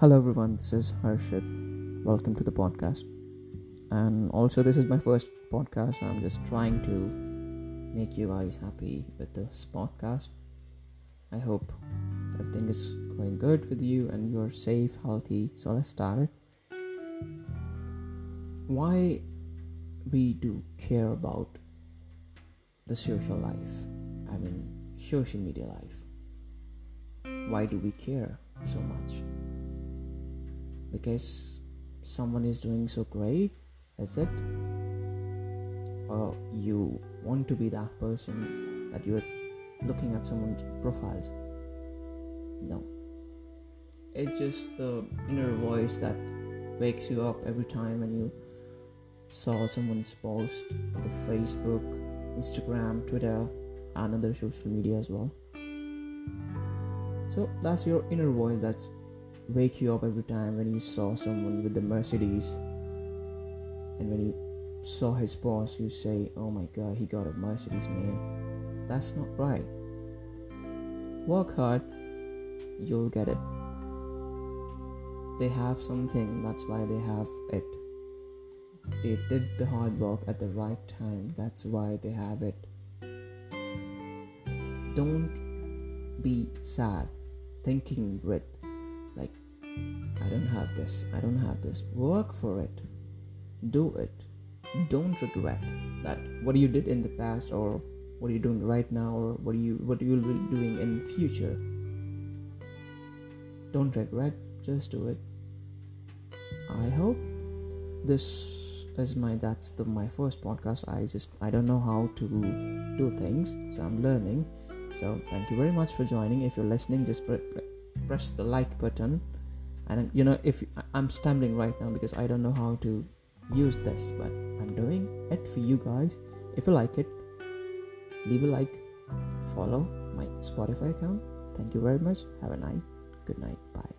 Hello, everyone. This is Harshit. Welcome to the podcast. And also, this is my first podcast. I'm just trying to make you guys happy with this podcast. I hope everything is going good with you and you're safe, healthy. So, let's start it. Why we do care about the social life? I mean, social media life. Why do we care so much? Because someone is doing so great is it. Or you want to be that person that you're looking at someone's profiles no. It's just the inner voice that wakes you up every time when you saw someone's post on the facebook instagram twitter and other social media as well. So that's your inner voice that's wake you up every time when you saw someone with the Mercedes. And when you saw his boss, you say, Oh my god, he got a Mercedes, man. That's not right. Work hard, you'll get it. They have something, that's why they have it. They did the hard work at the right time, that's why they have it. Don't be sad thinking with like i don't have this i don't have this. Work for it. Do it. Don't regret that what you did in the past or what you're doing right now or what you what you will be doing in the future. Don't regret. Just do it. I hope this is my that's the my first podcast. I just i don't know how to do things. So i'm learning. So thank you very much for joining. If you're listening just press the like button. And you know if i'm stumbling right now because i don't know how to use this but i'm doing it for you guys. If you like it leave a like follow my spotify account. Thank you very much. Have a night. Good night. Bye